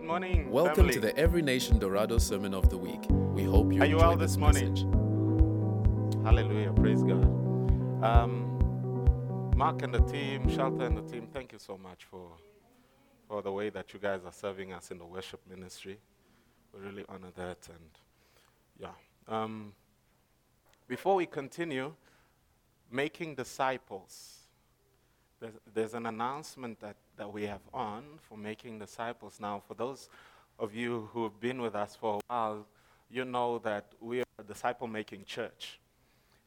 Good morning. Welcome family. to the Every Nation Dorado Sermon of the Week. We hope you Are you well this this morning? message. Hallelujah. Praise God. Um, Mark and the team, Shelter and the team, thank you so much for, for the way that you guys are serving us in the worship ministry. We really honor that. And yeah. Um, before we continue, making disciples. There's, there's an announcement that, that we have on for making disciples. Now, for those of you who have been with us for a while, you know that we are a disciple making church.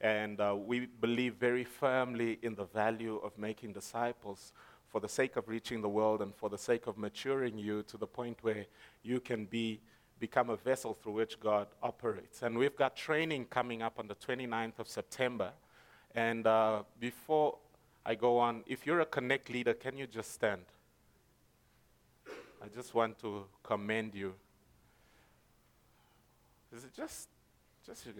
And uh, we believe very firmly in the value of making disciples for the sake of reaching the world and for the sake of maturing you to the point where you can be, become a vessel through which God operates. And we've got training coming up on the 29th of September. And uh, before I go on, if you're a Connect leader, can you just stand? I just want to commend you. Is it just, just you?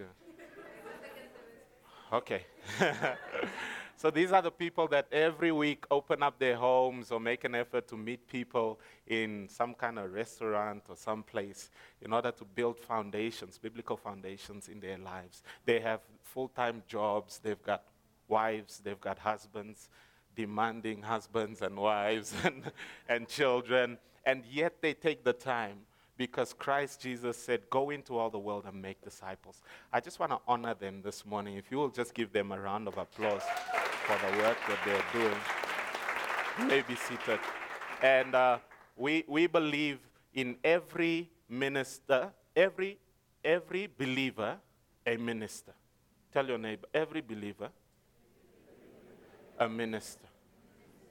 Okay. so these are the people that every week open up their homes or make an effort to meet people in some kind of restaurant or some place in order to build foundations, biblical foundations in their lives. They have full-time jobs, they've got wives, they've got husbands, demanding husbands and wives and, and children, and yet they take the time because Christ Jesus said, Go into all the world and make disciples. I just want to honor them this morning. If you will just give them a round of applause for the work that they're doing. You may be seated. And uh, we, we believe in every minister, every, every believer, a minister. Tell your neighbor, every believer, a minister,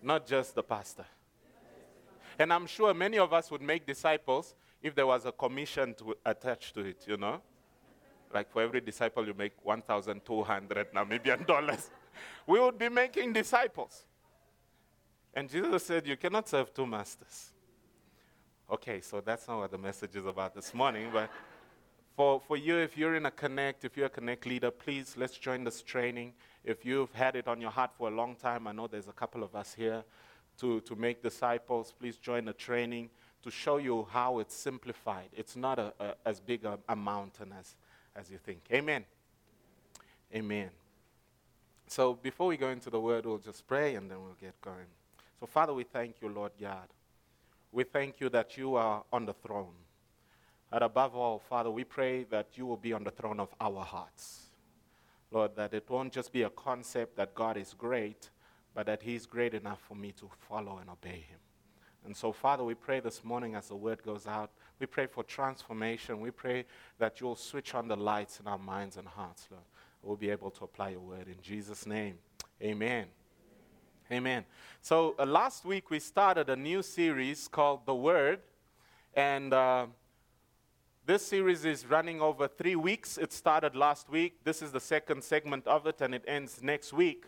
not just the pastor. And I'm sure many of us would make disciples if there was a commission to attached to it, you know? Like for every disciple, you make 1,200 Namibian dollars. we would be making disciples. And Jesus said, You cannot serve two masters. Okay, so that's not what the message is about this morning, but for, for you, if you're in a Connect, if you're a Connect leader, please let's join this training. If you've had it on your heart for a long time, I know there's a couple of us here to, to make disciples. Please join the training to show you how it's simplified. It's not a, a, as big a, a mountain as, as you think. Amen. Amen. So before we go into the word, we'll just pray and then we'll get going. So, Father, we thank you, Lord God. We thank you that you are on the throne. And above all, Father, we pray that you will be on the throne of our hearts. Lord, that it won't just be a concept that God is great, but that He's great enough for me to follow and obey Him. And so, Father, we pray this morning as the word goes out, we pray for transformation. We pray that you'll switch on the lights in our minds and hearts, Lord. We'll be able to apply your word in Jesus' name. Amen. Amen. So, uh, last week we started a new series called The Word. And uh, this series is running over three weeks. It started last week. This is the second segment of it, and it ends next week.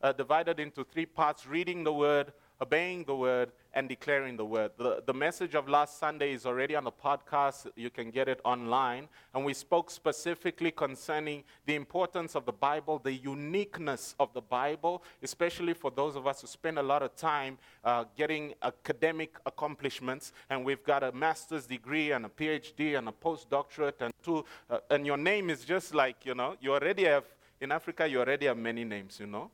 Uh, divided into three parts reading the Word, obeying the word and declaring the word. The, the message of last Sunday is already on the podcast. You can get it online. And we spoke specifically concerning the importance of the Bible, the uniqueness of the Bible, especially for those of us who spend a lot of time uh, getting academic accomplishments. And we've got a master's degree and a PhD and a postdoctorate. And, two, uh, and your name is just like, you know, you already have, in Africa, you already have many names, you know.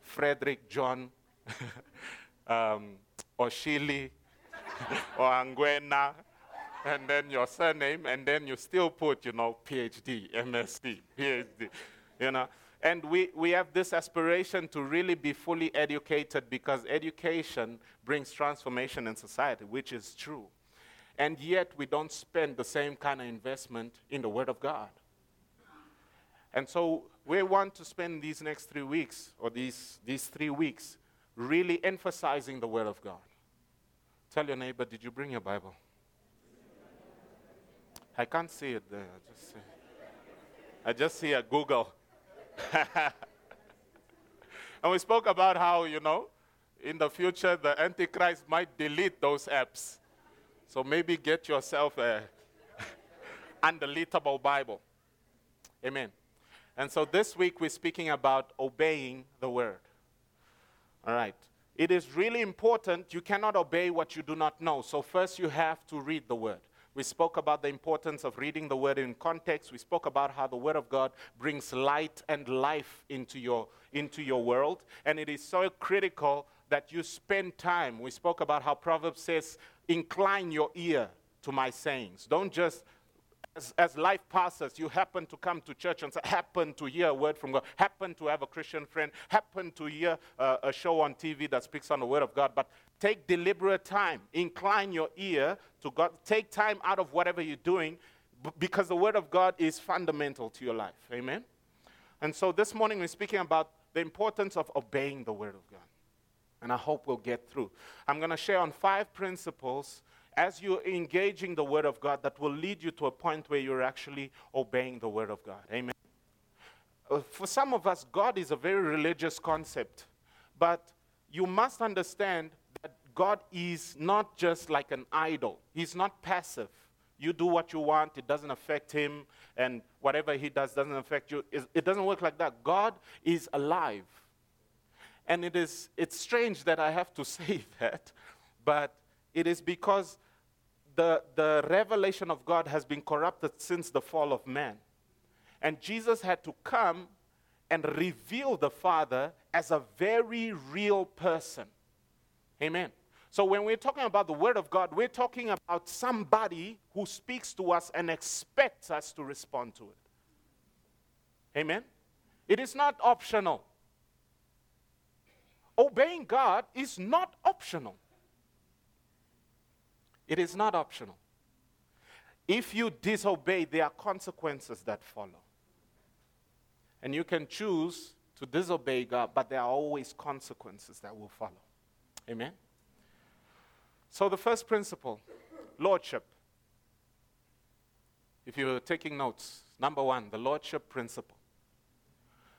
Frederick, John, um, or Shili, or Angwena, and then your surname, and then you still put, you know, PhD, MSc, PhD, you know. And we, we have this aspiration to really be fully educated because education brings transformation in society, which is true. And yet we don't spend the same kind of investment in the Word of God. And so we want to spend these next three weeks, or these, these three weeks, really emphasizing the Word of God. Tell your neighbor, did you bring your Bible? I can't see it there. I just see, I just see a Google. and we spoke about how, you know, in the future the Antichrist might delete those apps. So maybe get yourself a undeletable Bible. Amen. And so this week we're speaking about obeying the word. All right. it is really important. You cannot obey what you do not know. So, first, you have to read the word. We spoke about the importance of reading the word in context. We spoke about how the word of God brings light and life into your, into your world. And it is so critical that you spend time. We spoke about how Proverbs says, incline your ear to my sayings. Don't just as, as, life passes, you happen to come to church and say, happen to hear a word from God, happen to have a Christian friend, happen to hear uh, a show on TV that speaks on the word of God. But take deliberate time, incline your ear to God, take time out of whatever you're doing b- because the word of God is fundamental to your life. Amen? And so this morning we're speaking about the importance of obeying the word of God. And I hope we'll get through. I'm going to share on five principles as you're engaging the Word of God that will lead you to a point where you're actually obeying the Word of God. Amen. Uh, for some of us, God is a very religious concept, but you must understand that God is not just like an idol, He's not passive. You do what you want, it doesn't affect Him, and whatever He does doesn't affect you. It doesn't work like that. God is alive. And it is, it's strange that I have to say that, but it is because the, the revelation of God has been corrupted since the fall of man. And Jesus had to come and reveal the Father as a very real person. Amen. So when we're talking about the Word of God, we're talking about somebody who speaks to us and expects us to respond to it. Amen. It is not optional. Obeying God is not optional. It is not optional. If you disobey, there are consequences that follow. And you can choose to disobey God, but there are always consequences that will follow. Amen? So, the first principle Lordship. If you're taking notes, number one, the Lordship principle.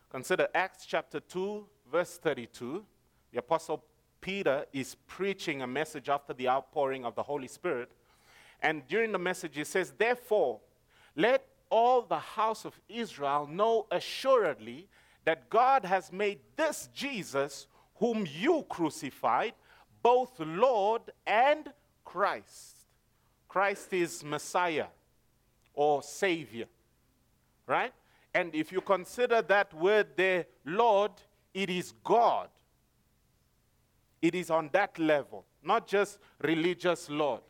Consider Acts chapter 2, verse 32. The Apostle Peter is preaching a message after the outpouring of the Holy Spirit. And during the message, he says, Therefore, let all the house of Israel know assuredly that God has made this Jesus, whom you crucified, both Lord and Christ. Christ is Messiah or Savior, right? And if you consider that word there, Lord, it is God. It is on that level, not just religious Lord.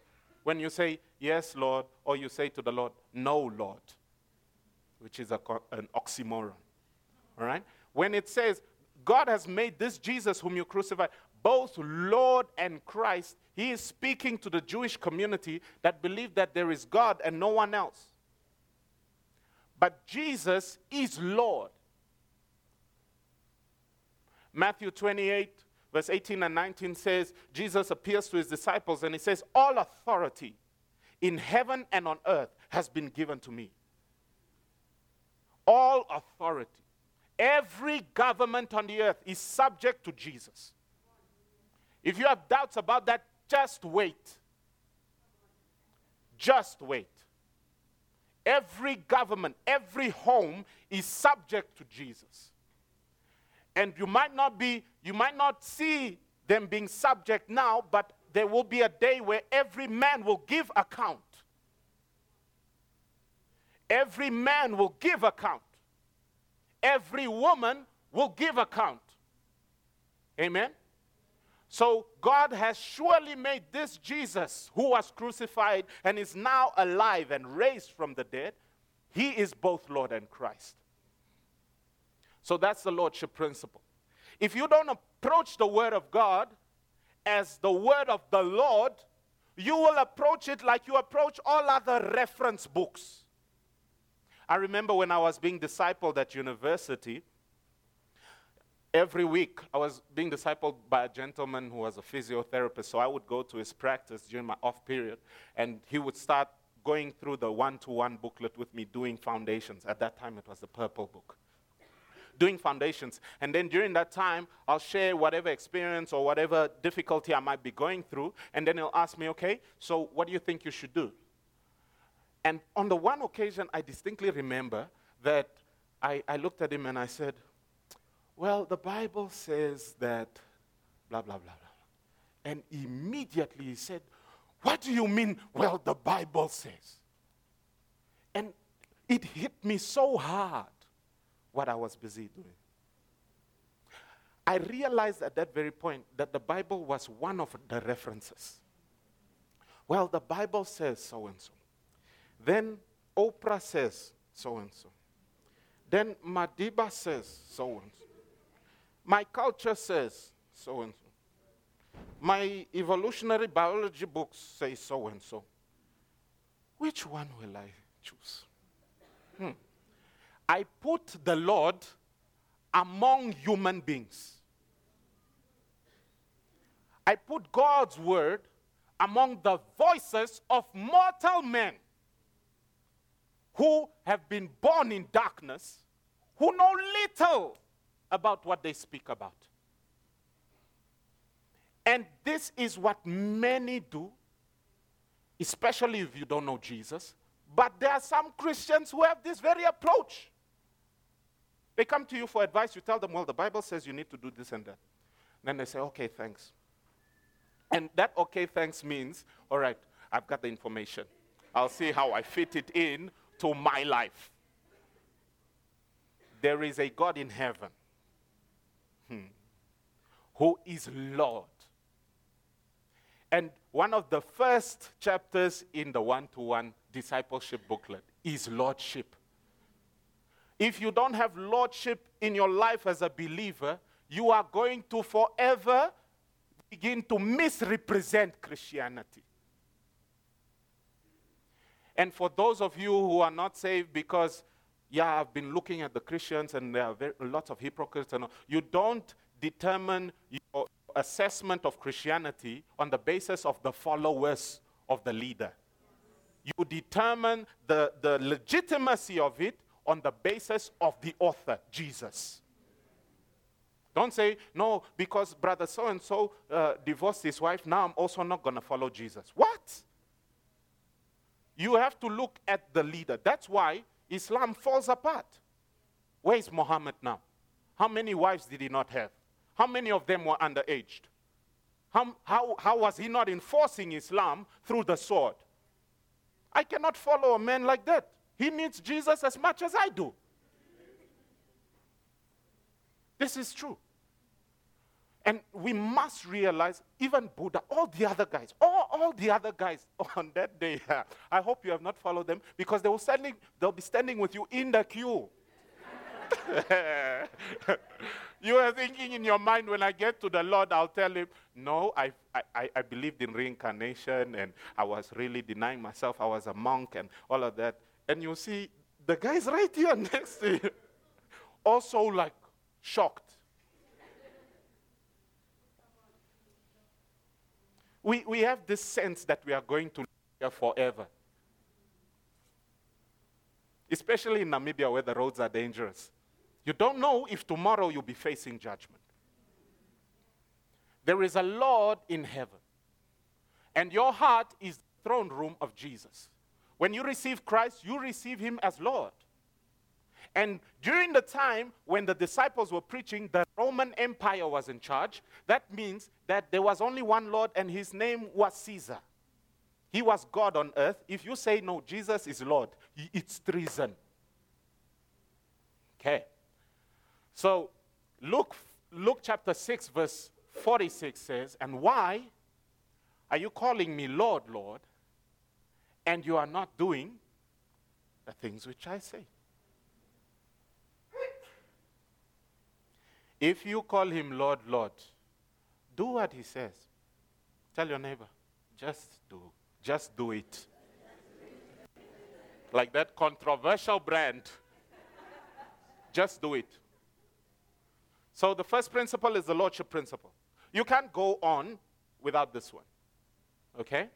When you say, Yes, Lord, or you say to the Lord, No, Lord, which is a, an oxymoron. All right? When it says, God has made this Jesus whom you crucified both Lord and Christ, he is speaking to the Jewish community that believe that there is God and no one else. But Jesus is Lord. Matthew 28 verse 18 and 19 says, Jesus appears to his disciples and he says, All authority in heaven and on earth has been given to me. All authority. Every government on the earth is subject to Jesus. If you have doubts about that, just wait. Just wait. Every government, every home is subject to Jesus. And you might not be, you might not see them being subject now, but there will be a day where every man will give account. Every man will give account. Every woman will give account. Amen? So God has surely made this Jesus, who was crucified and is now alive and raised from the dead, he is both Lord and Christ. So that's the Lordship principle. If you don't approach the Word of God as the Word of the Lord, you will approach it like you approach all other reference books. I remember when I was being discipled at university, every week I was being discipled by a gentleman who was a physiotherapist. So I would go to his practice during my off period, and he would start going through the one to one booklet with me doing foundations. At that time, it was the purple book doing foundations. And then during that time, I'll share whatever experience or whatever difficulty I might be going through. And then he'll ask me, okay, so what do you think you should do? And on the one occasion, I distinctly remember that I, I looked at him and I said, well, the Bible says that blah, blah, blah, blah. And immediately he said, What do you mean? Well, the Bible says. And it hit me so hard what I was busy doing. I realized at that very point that the Bible was one of the references. Well, the Bible says so and so. Then Oprah says so and so. Then Madiba says so and so. My culture says so and so. My evolutionary biology books say so and so. Which one will I choose? Hmm. I put the Lord among human beings. I put God's word among the voices of mortal men who have been born in darkness, who know little about what they speak about. And this is what many do, especially if you don't know Jesus. But there are some Christians who have this very approach. They come to you for advice, you tell them, well, the Bible says you need to do this and that. Then they say, okay, thanks. And that okay, thanks means, all right, I've got the information. I'll see how I fit it in to my life. There is a God in heaven hmm, who is Lord. And one of the first chapters in the one to one discipleship booklet is Lordship. If you don't have Lordship in your life as a believer, you are going to forever begin to misrepresent Christianity. And for those of you who are not saved because, yeah, I've been looking at the Christians and there are very, lots of hypocrites, and you don't determine your assessment of Christianity on the basis of the followers of the leader. You determine the, the legitimacy of it on the basis of the author, Jesus. Don't say, no, because brother so and so divorced his wife, now I'm also not going to follow Jesus. What? You have to look at the leader. That's why Islam falls apart. Where is Muhammad now? How many wives did he not have? How many of them were underaged? How, how, how was he not enforcing Islam through the sword? I cannot follow a man like that. He needs Jesus as much as I do. This is true. And we must realize, even Buddha, all the other guys, all, all the other guys on that day, I hope you have not followed them because they will standing, they'll be standing with you in the queue. you are thinking in your mind, when I get to the Lord, I'll tell him, No, I, I, I believed in reincarnation and I was really denying myself. I was a monk and all of that. And you see, the guy's right here next to you, also like shocked. we, we have this sense that we are going to live here forever. Especially in Namibia where the roads are dangerous. You don't know if tomorrow you'll be facing judgment. There is a Lord in heaven, and your heart is the throne room of Jesus. When you receive Christ, you receive Him as Lord. And during the time when the disciples were preaching, the Roman Empire was in charge. That means that there was only one Lord, and his name was Caesar. He was God on earth. If you say, no, Jesus is Lord, it's treason. Okay. So, Luke, Luke chapter 6, verse 46 says, And why are you calling me Lord, Lord, and you are not doing the things which I say? If you call him Lord, Lord, do what he says. Tell your neighbor, just do, just do it. like that controversial brand. just do it. So the first principle is the lordship principle. You can't go on without this one. Okay?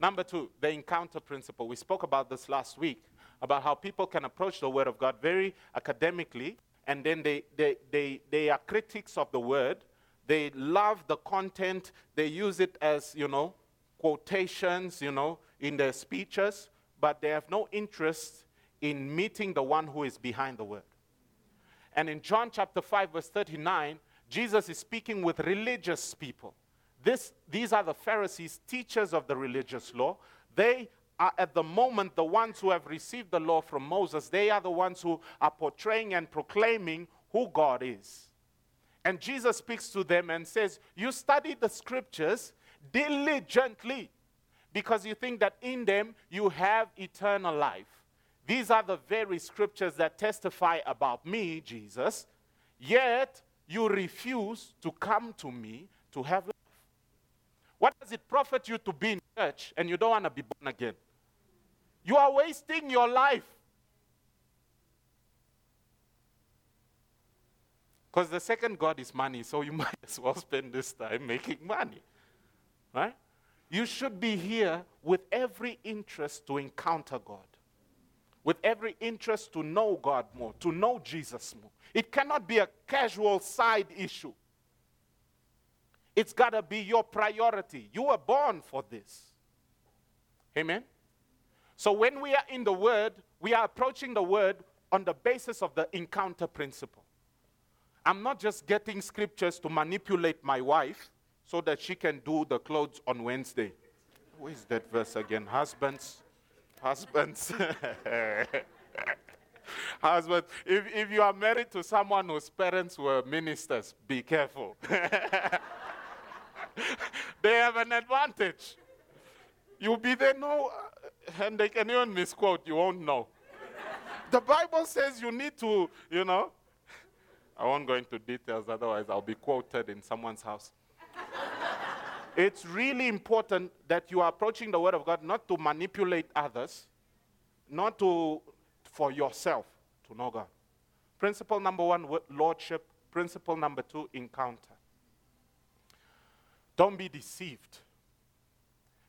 Number two, the encounter principle. We spoke about this last week about how people can approach the Word of God very academically and then they, they, they, they are critics of the word. They love the content. They use it as, you know, quotations, you know, in their speeches, but they have no interest in meeting the one who is behind the word. And in John chapter 5, verse 39, Jesus is speaking with religious people. This, these are the Pharisees, teachers of the religious law. They are at the moment the ones who have received the law from Moses. They are the ones who are portraying and proclaiming who God is. And Jesus speaks to them and says, You study the scriptures diligently because you think that in them you have eternal life. These are the very scriptures that testify about me, Jesus, yet you refuse to come to me to have life. What does it profit you to be in church and you don't want to be born again? You are wasting your life. Because the second God is money, so you might as well spend this time making money. Right? You should be here with every interest to encounter God, with every interest to know God more, to know Jesus more. It cannot be a casual side issue. It's got to be your priority. You were born for this. Amen? So when we are in the Word, we are approaching the Word on the basis of the encounter principle. I'm not just getting scriptures to manipulate my wife so that she can do the clothes on Wednesday. Where is that verse again? Husbands, husbands. Husbands, if, if you are married to someone whose parents were ministers, be careful. they have an advantage. You'll be there, no, uh, and they can even misquote, you won't know. the Bible says you need to, you know, I won't go into details, otherwise, I'll be quoted in someone's house. it's really important that you are approaching the Word of God not to manipulate others, not to for yourself to know God. Principle number one, lordship. Principle number two, encounter. Don't be deceived.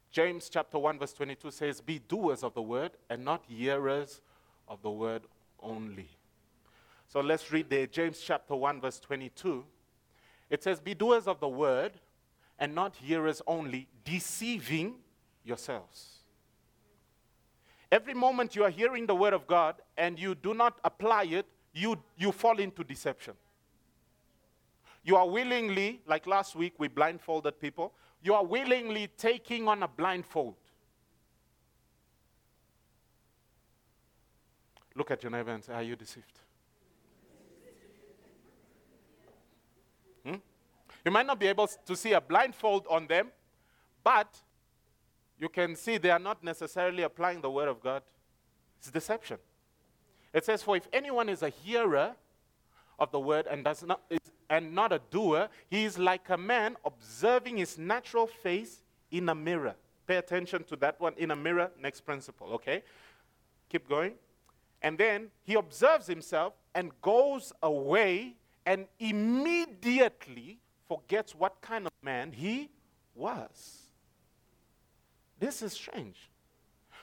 James chapter 1, verse 22 says, Be doers of the word and not hearers of the word only. So let's read there, James chapter 1, verse 22. It says, Be doers of the word and not hearers only, deceiving yourselves. Every moment you are hearing the word of God and you do not apply it, you, you fall into deception. You are willingly, like last week we blindfolded people, you are willingly taking on a blindfold. Look at your neighbor and say, Are you deceived? Hmm? You might not be able to see a blindfold on them, but you can see they are not necessarily applying the word of God. It's deception. It says, For if anyone is a hearer of the word and does not and not a doer, he is like a man observing his natural face in a mirror. Pay attention to that one in a mirror, next principle, okay? Keep going. And then he observes himself and goes away and immediately forgets what kind of man he was. This is strange.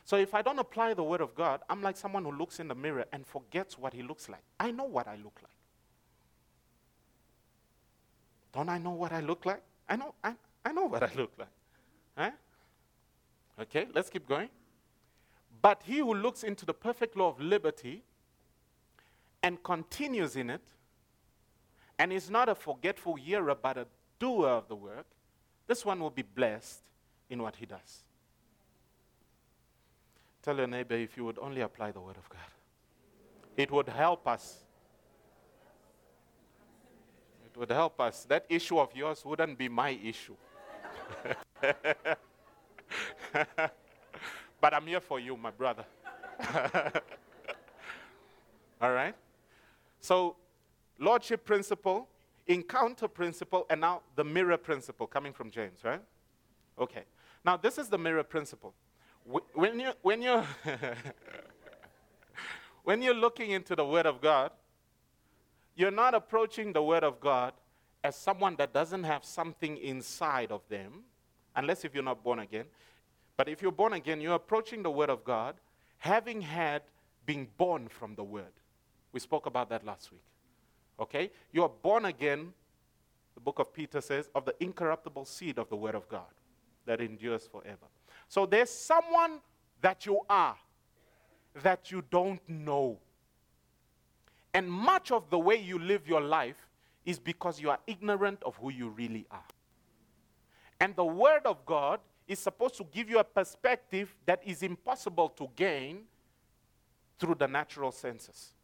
So if I don't apply the word of God, I'm like someone who looks in the mirror and forgets what he looks like. I know what I look like. Don't I know what I look like? I know, I, I know what I look like. Huh? Okay, let's keep going. But he who looks into the perfect law of liberty and continues in it, and is not a forgetful hearer, but a doer of the work, this one will be blessed in what he does. Tell your neighbor if you would only apply the word of God, it would help us. It would help us. That issue of yours wouldn't be my issue. but I'm here for you, my brother. All right? So, lordship principle, encounter principle, and now the mirror principle coming from James, right? Okay. Now, this is the mirror principle when you when you when you're looking into the Word of God, you're not approaching the Word of God as someone that doesn't have something inside of them, unless if you're not born again. But if you're born again, you're approaching the Word of God having had been born from the Word. We spoke about that last week. Okay? You are born again, the book of Peter says, of the incorruptible seed of the Word of God that endures forever. So there's someone that you are that you don't know. And much of the way you live your life is because you are ignorant of who you really are. And the Word of God is supposed to give you a perspective that is impossible to gain through the natural senses.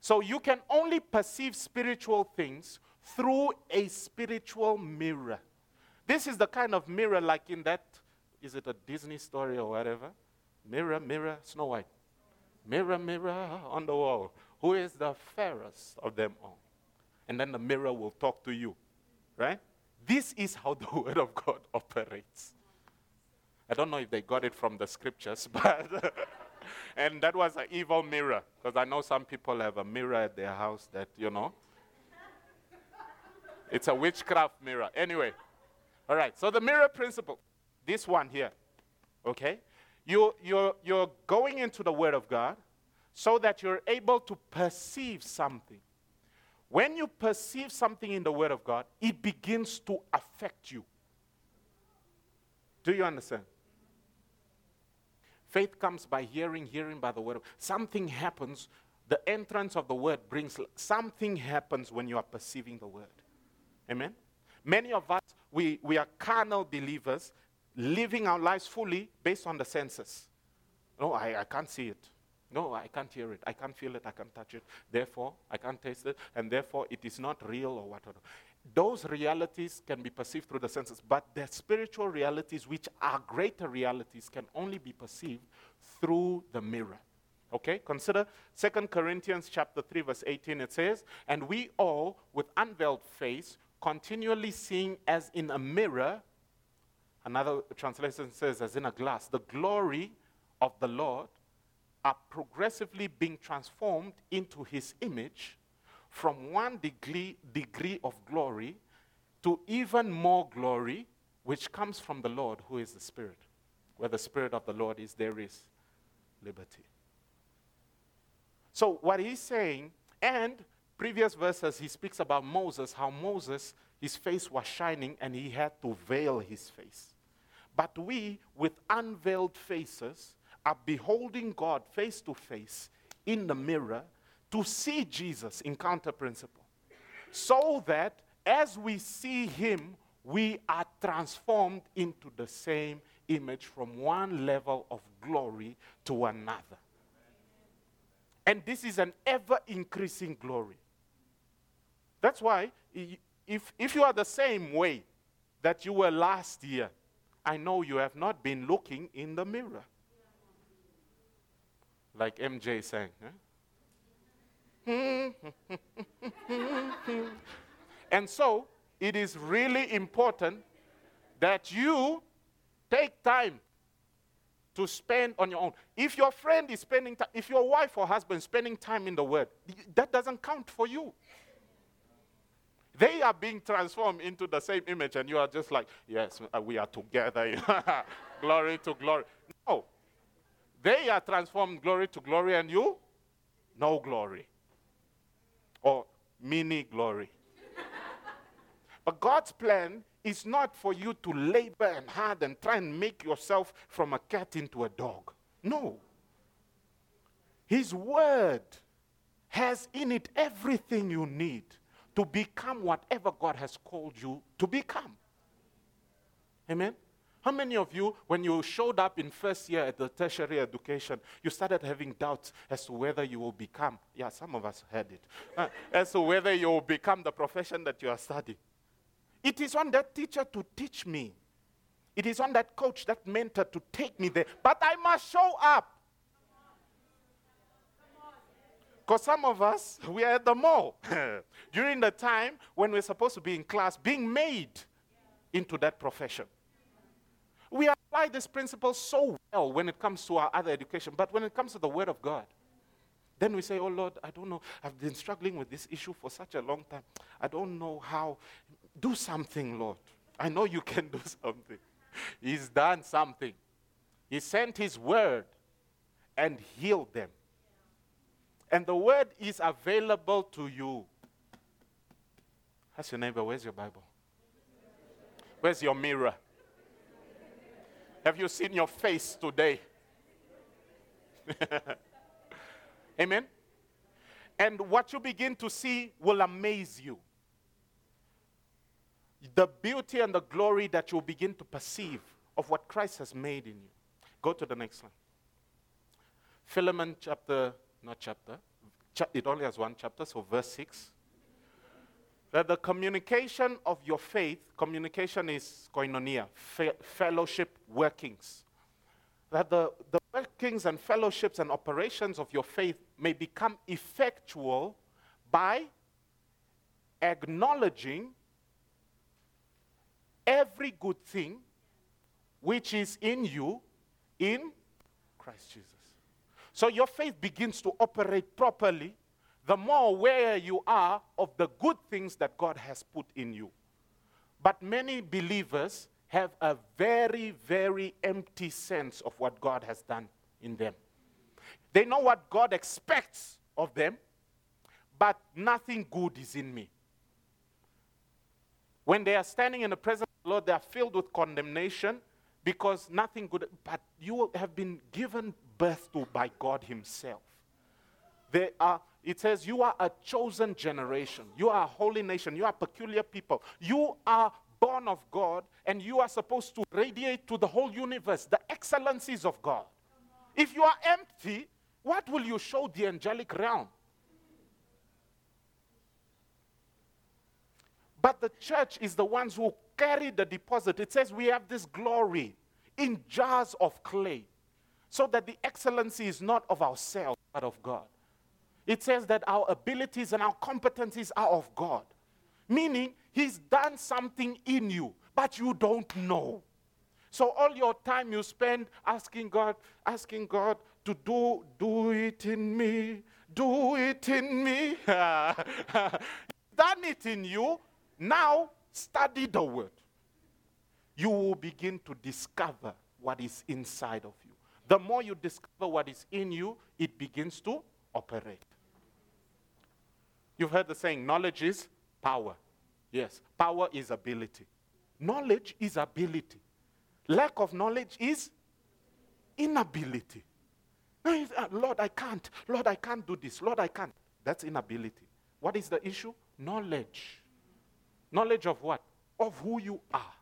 So you can only perceive spiritual things through a spiritual mirror. This is the kind of mirror like in that, is it a Disney story or whatever? Mirror, mirror, Snow White. Mirror, mirror on the wall. Who is the fairest of them all? And then the mirror will talk to you, right? This is how the Word of God operates. I don't know if they got it from the scriptures, but. and that was an evil mirror, because I know some people have a mirror at their house that, you know. it's a witchcraft mirror. Anyway, all right, so the mirror principle, this one here, okay? You, you're, you're going into the Word of God so that you're able to perceive something. When you perceive something in the Word of God, it begins to affect you. Do you understand? Faith comes by hearing, hearing by the Word. Something happens. The entrance of the Word brings something happens when you are perceiving the Word. Amen? Many of us, we, we are carnal believers living our lives fully based on the senses. No, I, I can't see it. No, I can't hear it. I can't feel it. I can't touch it. Therefore, I can't taste it. And therefore, it is not real or whatever. Those realities can be perceived through the senses, but the spiritual realities, which are greater realities, can only be perceived through the mirror. Okay? Consider 2 Corinthians chapter 3 verse 18 it says, "And we all with unveiled face continually seeing as in a mirror Another translation says, as in a glass, the glory of the Lord are progressively being transformed into his image from one degree, degree of glory to even more glory, which comes from the Lord, who is the Spirit. Where the Spirit of the Lord is, there is liberty. So, what he's saying, and previous verses, he speaks about Moses, how Moses, his face was shining and he had to veil his face. But we, with unveiled faces, are beholding God face to face in the mirror to see Jesus encounter principle. So that as we see him, we are transformed into the same image from one level of glory to another. And this is an ever increasing glory. That's why, if, if you are the same way that you were last year, I know you have not been looking in the mirror. Like MJ sang. Huh? and so, it is really important that you take time to spend on your own. If your friend is spending time, if your wife or husband is spending time in the Word, that doesn't count for you. They are being transformed into the same image, and you are just like, yes, uh, we are together. glory to glory. No. They are transformed glory to glory, and you, no glory. Or mini glory. but God's plan is not for you to labor and hard and try and make yourself from a cat into a dog. No. His word has in it everything you need to become whatever God has called you to become. Amen? How many of you, when you showed up in first year at the tertiary education, you started having doubts as to whether you will become? Yeah, some of us had it. Uh, as to whether you will become the profession that you are studying. It is on that teacher to teach me. It is on that coach, that mentor to take me there. But I must show up. Because some of us, we are at the mall during the time when we're supposed to be in class, being made into that profession. We apply this principle so well when it comes to our other education, but when it comes to the Word of God, then we say, Oh Lord, I don't know. I've been struggling with this issue for such a long time. I don't know how. Do something, Lord. I know you can do something. He's done something. He sent His Word and healed them. And the word is available to you. Ask your neighbor, where's your Bible? Where's your mirror? Have you seen your face today? Amen? And what you begin to see will amaze you. the beauty and the glory that you'll begin to perceive of what Christ has made in you. Go to the next one. Philemon chapter, not chapter, cha- it only has one chapter, so verse 6. That the communication of your faith, communication is koinonia, fe- fellowship workings. That the, the workings and fellowships and operations of your faith may become effectual by acknowledging every good thing which is in you in Christ Jesus. So your faith begins to operate properly the more aware you are of the good things that God has put in you. But many believers have a very, very empty sense of what God has done in them. They know what God expects of them, but nothing good is in me. When they are standing in the presence of the Lord, they are filled with condemnation because nothing good, but you have been given birth to by God Himself. They are, it says, you are a chosen generation. You are a holy nation. You are peculiar people. You are born of God, and you are supposed to radiate to the whole universe the excellencies of God. If you are empty, what will you show the angelic realm? But the church is the ones who carry the deposit. It says we have this glory in jars of clay, so that the excellency is not of ourselves, but of God. It says that our abilities and our competencies are of God, meaning He's done something in you, but you don't know. So all your time you spend asking God, asking God to do, do it in me, do it in me. done it in you. Now study the word. You will begin to discover what is inside of you. The more you discover what is in you, it begins to operate. You've heard the saying, knowledge is power. Yes, power is ability. Knowledge is ability. Lack of knowledge is inability. Uh, Lord, I can't. Lord, I can't do this. Lord, I can't. That's inability. What is the issue? Knowledge. Knowledge of what? Of who you are.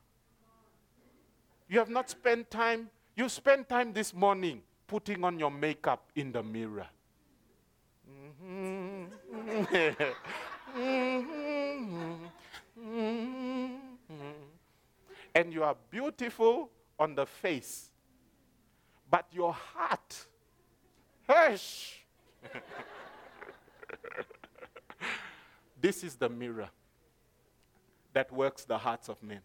You have not spent time, you spent time this morning putting on your makeup in the mirror. Mm-hmm. and you are beautiful on the face, but your heart, hush. this is the mirror that works the hearts of men.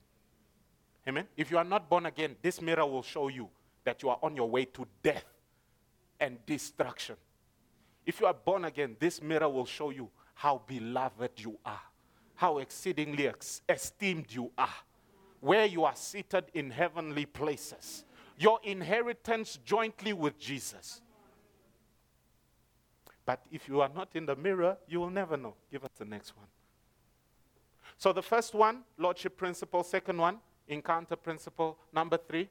Amen. If you are not born again, this mirror will show you that you are on your way to death and destruction. If you are born again, this mirror will show you how beloved you are, how exceedingly ex- esteemed you are, where you are seated in heavenly places, your inheritance jointly with Jesus. But if you are not in the mirror, you will never know. Give us the next one. So the first one, lordship principle. Second one, encounter principle. Number three,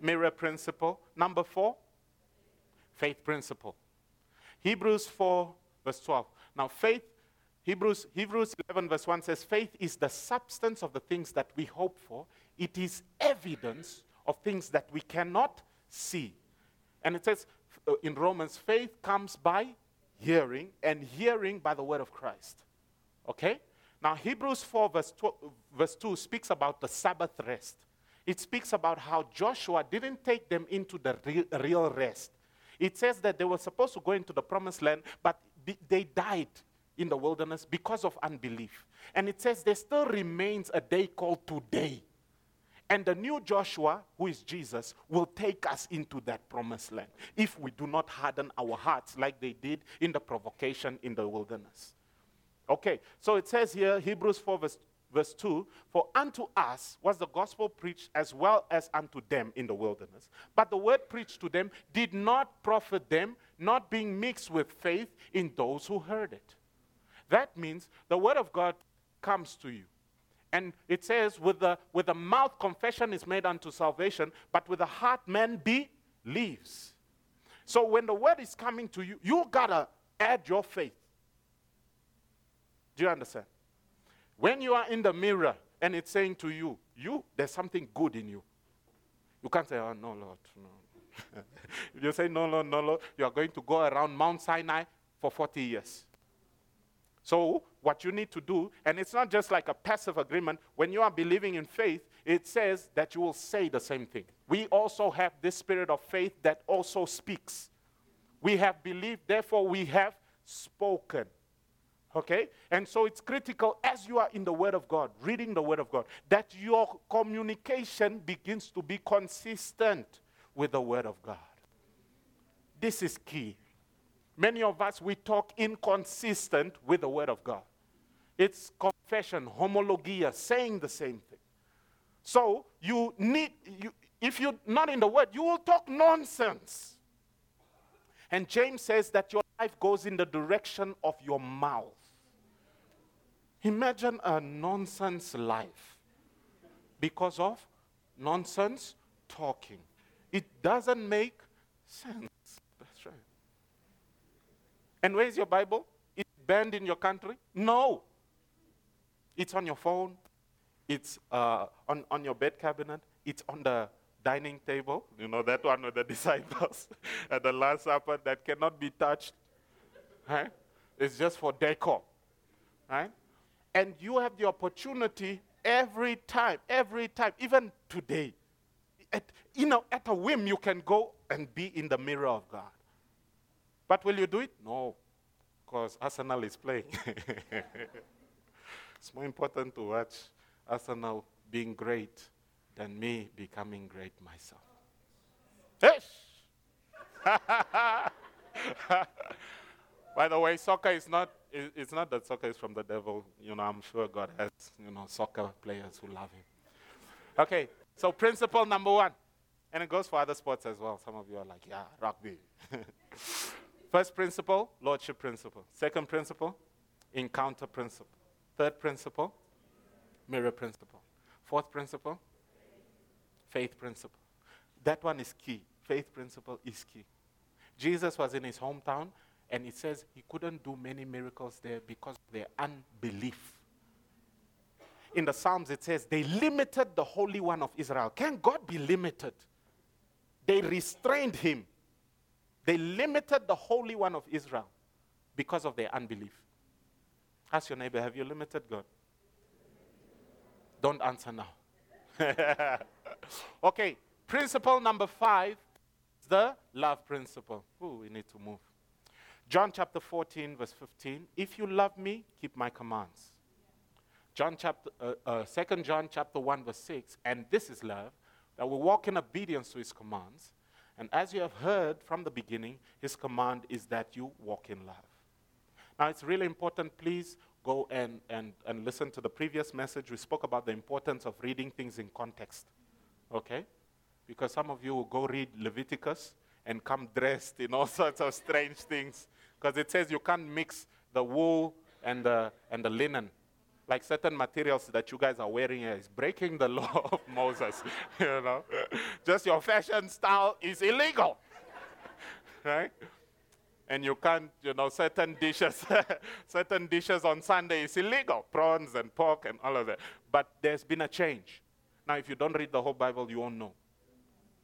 mirror principle. Number four, faith principle. Hebrews 4, verse 12. Now, faith, Hebrews, Hebrews 11, verse 1 says, faith is the substance of the things that we hope for, it is evidence of things that we cannot see. And it says uh, in Romans, faith comes by hearing, and hearing by the word of Christ. Okay? Now, Hebrews 4, verse 2, verse 2 speaks about the Sabbath rest. It speaks about how Joshua didn't take them into the real, real rest. It says that they were supposed to go into the promised land, but they died in the wilderness because of unbelief. And it says there still remains a day called today. And the new Joshua, who is Jesus, will take us into that promised land if we do not harden our hearts like they did in the provocation in the wilderness. Okay, so it says here, Hebrews 4, verse, verse 2 For unto us was the gospel preached as well as unto them in the wilderness. But the word preached to them did not profit them, not being mixed with faith in those who heard it. That means the word of God comes to you. And it says, with the, with the mouth confession is made unto salvation, but with the heart man believes. So when the word is coming to you, you gotta add your faith. Do you understand? When you are in the mirror, and it's saying to you, you, there's something good in you. You can't say, oh, no, Lord, no. if you say, no, Lord, no, Lord, you are going to go around Mount Sinai for 40 years. So, what you need to do, and it's not just like a passive agreement, when you are believing in faith, it says that you will say the same thing. We also have this spirit of faith that also speaks. We have believed, therefore, we have spoken. Okay? And so it's critical as you are in the Word of God, reading the Word of God, that your communication begins to be consistent with the Word of God. This is key. Many of us, we talk inconsistent with the Word of God. It's confession, homologia, saying the same thing. So you need, you, if you're not in the Word, you will talk nonsense. And James says that your life goes in the direction of your mouth. Imagine a nonsense life because of nonsense talking. It doesn't make sense. That's right. And where's your Bible? It's banned in your country? No. It's on your phone. It's uh, on, on your bed cabinet. It's on the dining table. You know, that one with the disciples at the Last Supper that cannot be touched. Right? It's just for decor. Right? And you have the opportunity every time, every time, even today. At, you know, at a whim, you can go and be in the mirror of God. But will you do it? No, because Arsenal is playing. it's more important to watch Arsenal being great than me becoming great myself. By the way, soccer is not, it's not that soccer is from the devil. You know, I'm sure God has, you know, soccer players who love him. Okay, so principle number one. And it goes for other sports as well. Some of you are like, yeah, rugby. First principle, lordship principle. Second principle, encounter principle. Third principle, mirror principle. Fourth principle, faith principle. That one is key. Faith principle is key. Jesus was in his hometown, and it says he couldn't do many miracles there because of their unbelief. In the Psalms, it says they limited the Holy One of Israel. Can God be limited? They restrained him. They limited the Holy One of Israel because of their unbelief. Ask your neighbor, have you limited God? Don't answer now. okay, principle number five the love principle. Ooh, we need to move. John chapter 14, verse 15. If you love me, keep my commands. John chapter, uh, uh, 2 John chapter 1, verse 6. And this is love, that we walk in obedience to his commands. And as you have heard from the beginning, his command is that you walk in love. Now, it's really important, please go and, and, and listen to the previous message. We spoke about the importance of reading things in context. Okay? Because some of you will go read Leviticus and come dressed in all sorts of strange things. Because it says you can't mix the wool and the, and the linen. Like certain materials that you guys are wearing is breaking the law of Moses. you know? Just your fashion style is illegal. right? and you can't, you know, certain dishes, certain dishes on Sunday is illegal, prawns and pork and all of that. But there's been a change. Now, if you don't read the whole Bible, you won't know.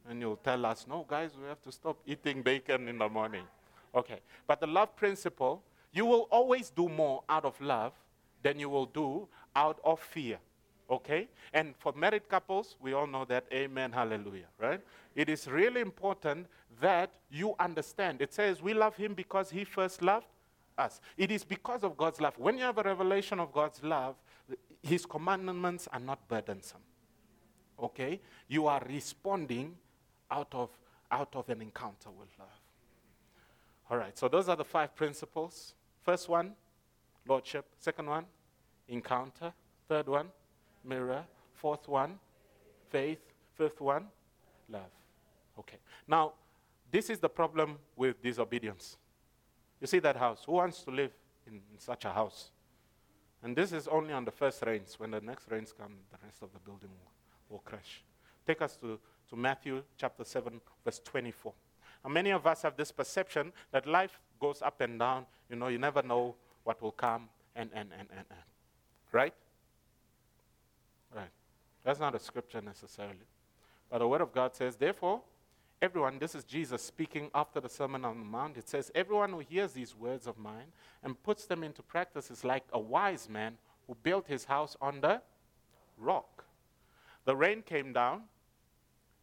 And you'll tell us, no, guys, we have to stop eating bacon in the morning. Okay. But the love principle, you will always do more out of love than you will do out of fear. Okay? And for married couples, we all know that. Amen, hallelujah, right? It is really important that you understand. It says, We love him because he first loved us. It is because of God's love. When you have a revelation of God's love, his commandments are not burdensome. Okay? You are responding out of, out of an encounter with love. All right, so those are the five principles. First one, lordship. Second one, encounter. Third one, mirror. Fourth one, faith. Fifth one, love. Okay. Now, this is the problem with disobedience. You see that house? Who wants to live in, in such a house? And this is only on the first rains. When the next rains come, the rest of the building will, will crash. Take us to, to Matthew chapter 7, verse 24. And many of us have this perception that life goes up and down. You know, you never know what will come, and, and, and, and, and. Right? Right. That's not a scripture necessarily. But the Word of God says, Therefore, everyone, this is Jesus speaking after the Sermon on the Mount. It says, Everyone who hears these words of mine and puts them into practice is like a wise man who built his house on the rock. The rain came down,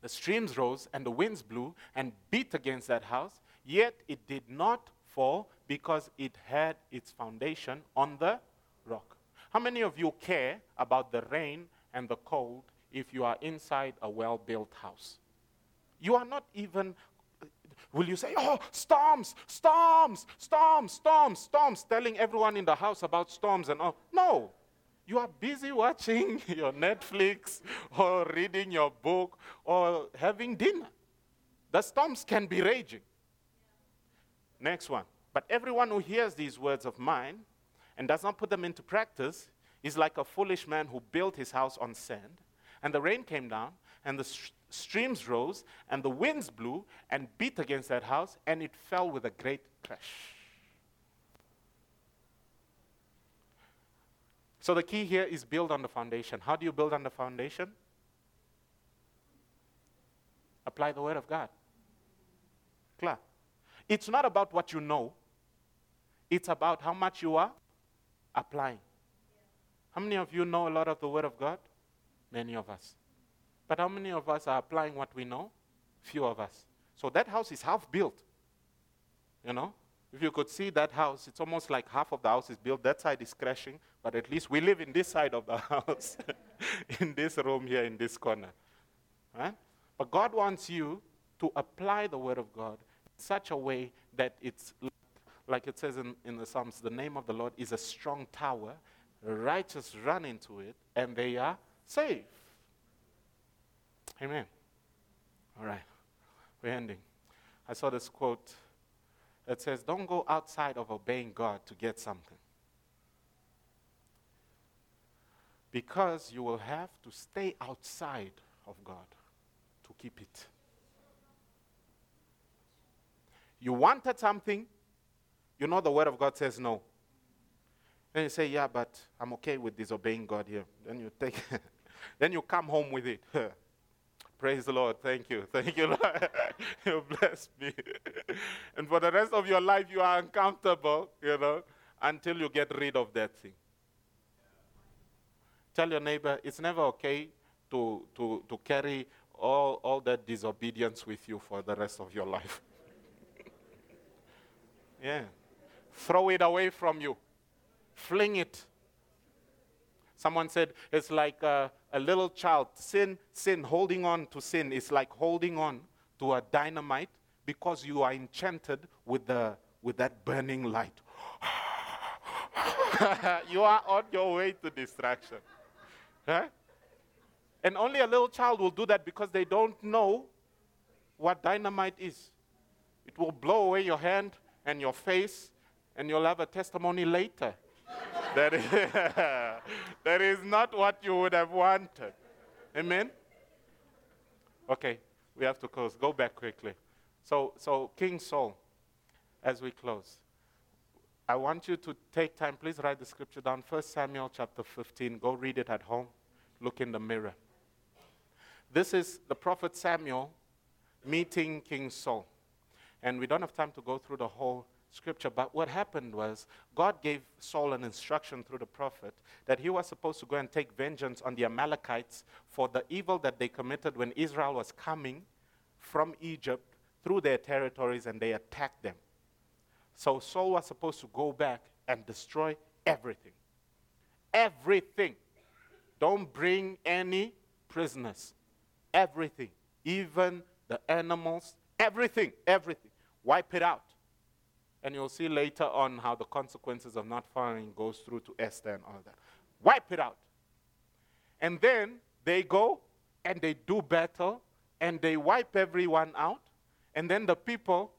the streams rose, and the winds blew and beat against that house, yet it did not fall because it had its foundation on the rock. How many of you care about the rain and the cold if you are inside a well built house? You are not even, will you say, oh, storms, storms, storms, storms, storms, telling everyone in the house about storms and all? No. You are busy watching your Netflix or reading your book or having dinner. The storms can be raging. Next one. But everyone who hears these words of mine and does not put them into practice is like a foolish man who built his house on sand. And the rain came down, and the st- streams rose, and the winds blew and beat against that house, and it fell with a great crash. So the key here is build on the foundation. How do you build on the foundation? Apply the Word of God. Clear. It's not about what you know, it's about how much you are applying. How many of you know a lot of the Word of God? Many of us. But how many of us are applying what we know? Few of us. So that house is half built. You know? If you could see that house, it's almost like half of the house is built. That side is crashing, but at least we live in this side of the house, in this room here, in this corner. Right? But God wants you to apply the Word of God in such a way that it's like it says in, in the Psalms the name of the Lord is a strong tower, righteous run into it, and they are safe. Amen. All right, we're ending. I saw this quote it says, Don't go outside of obeying God to get something. Because you will have to stay outside of God to keep it. You wanted something, you know the Word of God says no. Then you say, Yeah, but I'm okay with disobeying God here. Then you take, then you come home with it. Praise the Lord. Thank you. Thank you, Lord. you blessed me. and for the rest of your life, you are uncomfortable, you know, until you get rid of that thing. Tell your neighbor it's never okay to, to, to carry all, all that disobedience with you for the rest of your life. yeah. Throw it away from you, fling it. Someone said it's like. Uh, a little child, sin, sin, holding on to sin is like holding on to a dynamite because you are enchanted with, the, with that burning light. you are on your way to distraction. Huh? And only a little child will do that because they don't know what dynamite is. It will blow away your hand and your face, and you'll have a testimony later that, is, that is not what you would have wanted. Amen? Okay, we have to close. Go back quickly. So, so King Saul, as we close, I want you to take time. Please write the scripture down. 1 Samuel chapter 15. Go read it at home. Look in the mirror. This is the prophet Samuel meeting King Saul. And we don't have time to go through the whole scripture. But what happened was God gave Saul an instruction through the prophet that he was supposed to go and take vengeance on the Amalekites for the evil that they committed when Israel was coming from Egypt through their territories and they attacked them. So Saul was supposed to go back and destroy everything. Everything. Don't bring any prisoners. Everything. Even the animals. Everything. Everything. Wipe it out. And you'll see later on how the consequences of not following goes through to Esther and all that. Wipe it out. And then they go and they do battle and they wipe everyone out. And then the people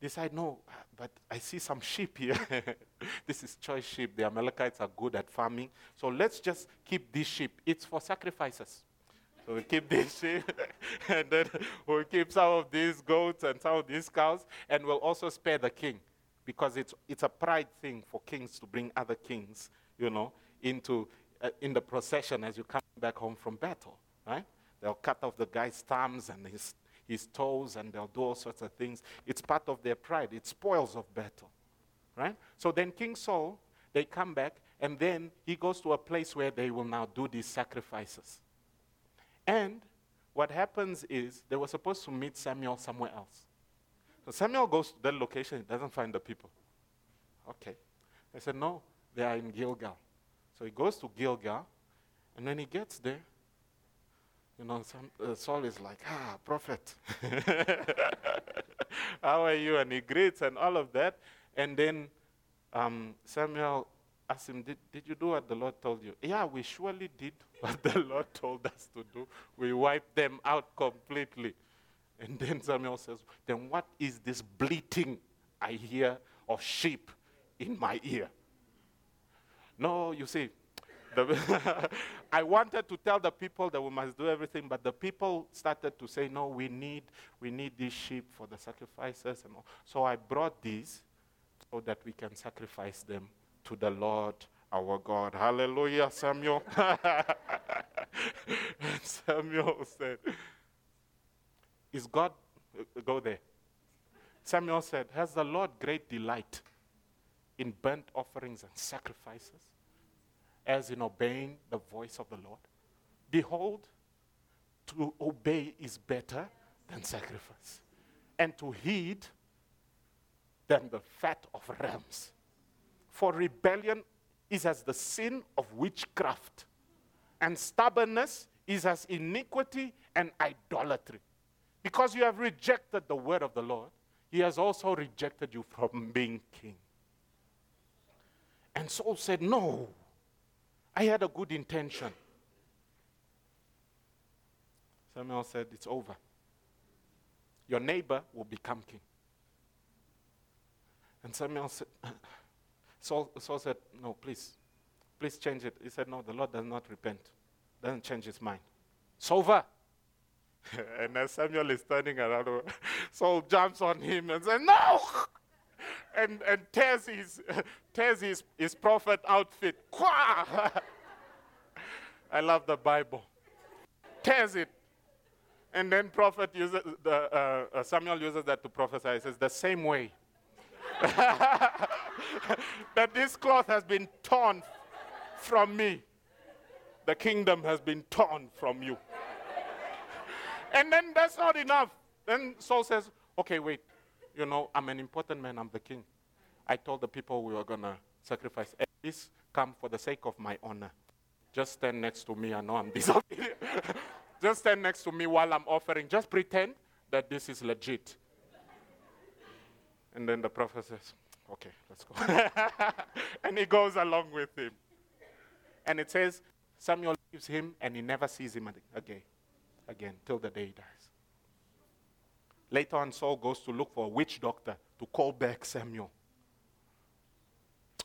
decide, no, but I see some sheep here. this is choice sheep. The Amalekites are good at farming. So let's just keep these sheep. It's for sacrifices. So we keep this sheep, and then we'll keep some of these goats and some of these cows, and we'll also spare the king, because it's, it's a pride thing for kings to bring other kings, you know, into uh, in the procession as you come back home from battle, right? They'll cut off the guy's thumbs and his, his toes and they'll do all sorts of things. It's part of their pride, it's spoils of battle, right? So then King Saul, they come back and then he goes to a place where they will now do these sacrifices. And what happens is they were supposed to meet Samuel somewhere else. So Samuel goes to that location, he doesn't find the people. Okay. They said, no, they are in Gilgal. So he goes to Gilgal, and when he gets there, you know, some, uh, Saul is like, ah, prophet. How are you? And he greets and all of that. And then um, Samuel asked him, did, did you do what the Lord told you? Yeah, we surely did what the Lord told us to do. We wiped them out completely. And then Samuel says, Then what is this bleating I hear of sheep in my ear? No, you see, I wanted to tell the people that we must do everything, but the people started to say, no, we need, we need these sheep for the sacrifices and all. So I brought these so that we can sacrifice them to the Lord our God. Hallelujah, Samuel. Samuel said, Is God, uh, go there. Samuel said, Has the Lord great delight in burnt offerings and sacrifices, as in obeying the voice of the Lord? Behold, to obey is better than sacrifice, and to heed than the fat of rams. For rebellion is as the sin of witchcraft, and stubbornness is as iniquity and idolatry. Because you have rejected the word of the Lord, he has also rejected you from being king. And Saul said, No, I had a good intention. Samuel said, It's over. Your neighbor will become king. And Samuel said, Saul, Saul said, No, please, please change it. He said, No, the Lord does not repent, doesn't change his mind. It's over. and as Samuel is turning around, Saul jumps on him and says, No! And, and tears, his, tears his, his prophet outfit. I love the Bible. Tears it. And then prophet uses the, uh, uh, Samuel uses that to prophesy. He says, The same way that this cloth has been torn from me. The kingdom has been torn from you. and then that's not enough. Then Saul says, Okay, wait. You know, I'm an important man, I'm the king. I told the people we were going to sacrifice. At least come for the sake of my honor. Just stand next to me. I know I'm disobedient. Just stand next to me while I'm offering. Just pretend that this is legit. And then the prophet says, Okay, let's go. and he goes along with him. And it says, Samuel leaves him and he never sees him again, again, till the day he dies. Later on, Saul goes to look for a witch doctor to call back Samuel.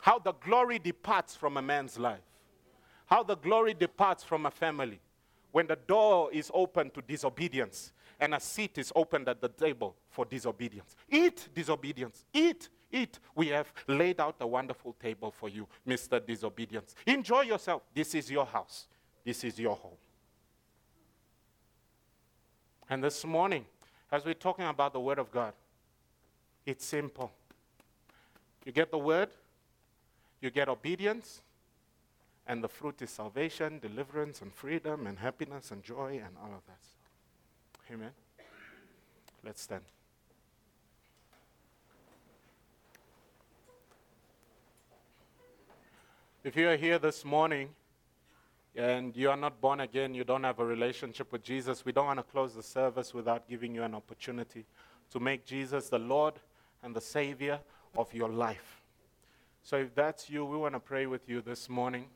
How the glory departs from a man's life. How the glory departs from a family when the door is open to disobedience and a seat is opened at the table for disobedience. Eat disobedience. Eat, eat. We have laid out a wonderful table for you, Mr. Disobedience. Enjoy yourself. This is your house, this is your home. And this morning, as we're talking about the Word of God, it's simple. You get the Word, you get obedience, and the fruit is salvation, deliverance, and freedom, and happiness, and joy, and all of that. Amen. Let's stand. If you are here this morning and you are not born again, you don't have a relationship with Jesus, we don't want to close the service without giving you an opportunity to make Jesus the Lord and the Savior of your life. So if that's you, we want to pray with you this morning.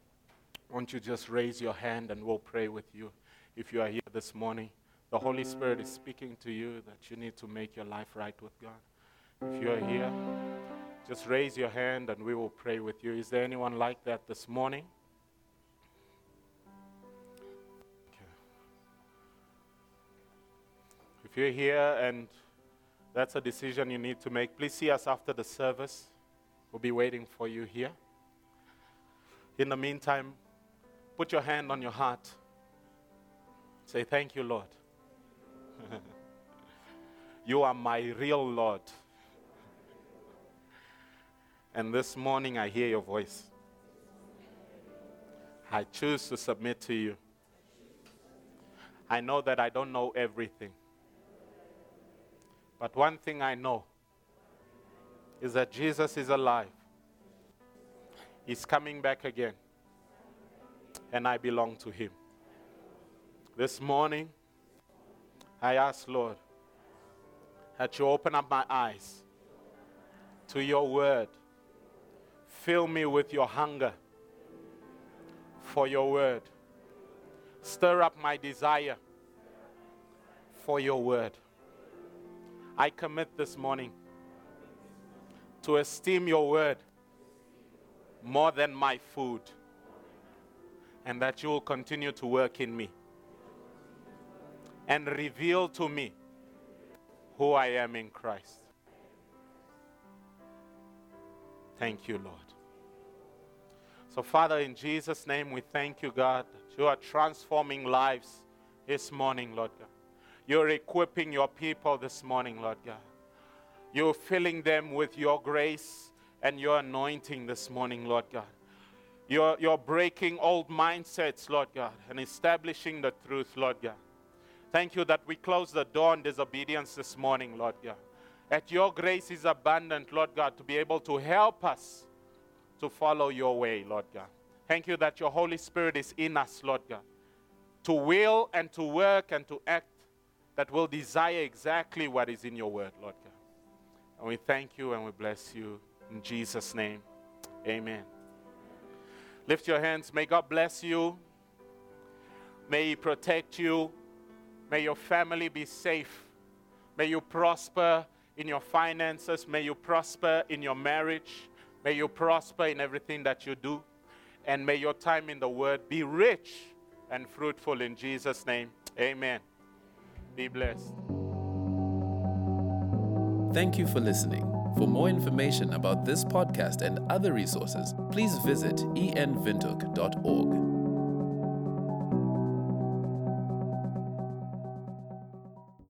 Won't you just raise your hand and we'll pray with you if you are here this morning? The Holy Spirit is speaking to you that you need to make your life right with God. If you are here, just raise your hand and we will pray with you. Is there anyone like that this morning? Okay. If you're here and that's a decision you need to make, please see us after the service. We'll be waiting for you here. In the meantime, put your hand on your heart Say, Thank you, Lord. you are my real Lord. And this morning I hear your voice. I choose to submit to you. I know that I don't know everything. But one thing I know is that Jesus is alive. He's coming back again. And I belong to him. This morning, I ask, Lord, that you open up my eyes to your word. Fill me with your hunger for your word. Stir up my desire for your word. I commit this morning to esteem your word more than my food, and that you will continue to work in me and reveal to me who I am in Christ. Thank you, Lord. So, Father, in Jesus' name, we thank you, God, you are transforming lives this morning, Lord God. You're equipping your people this morning, Lord God. You're filling them with your grace and your anointing this morning, Lord God. You're, you're breaking old mindsets, Lord God, and establishing the truth, Lord God. Thank you that we close the door on disobedience this morning, Lord God. That your grace is abundant, Lord God, to be able to help us to follow your way, Lord God. Thank you that your Holy Spirit is in us, Lord God, to will and to work and to act that will desire exactly what is in your word, Lord God. And we thank you and we bless you in Jesus' name. Amen. Lift your hands. May God bless you. May He protect you. May your family be safe. May you prosper in your finances. May you prosper in your marriage. May you prosper in everything that you do. And may your time in the Word be rich and fruitful in Jesus' name. Amen. Be blessed. Thank you for listening. For more information about this podcast and other resources, please visit envintook.org.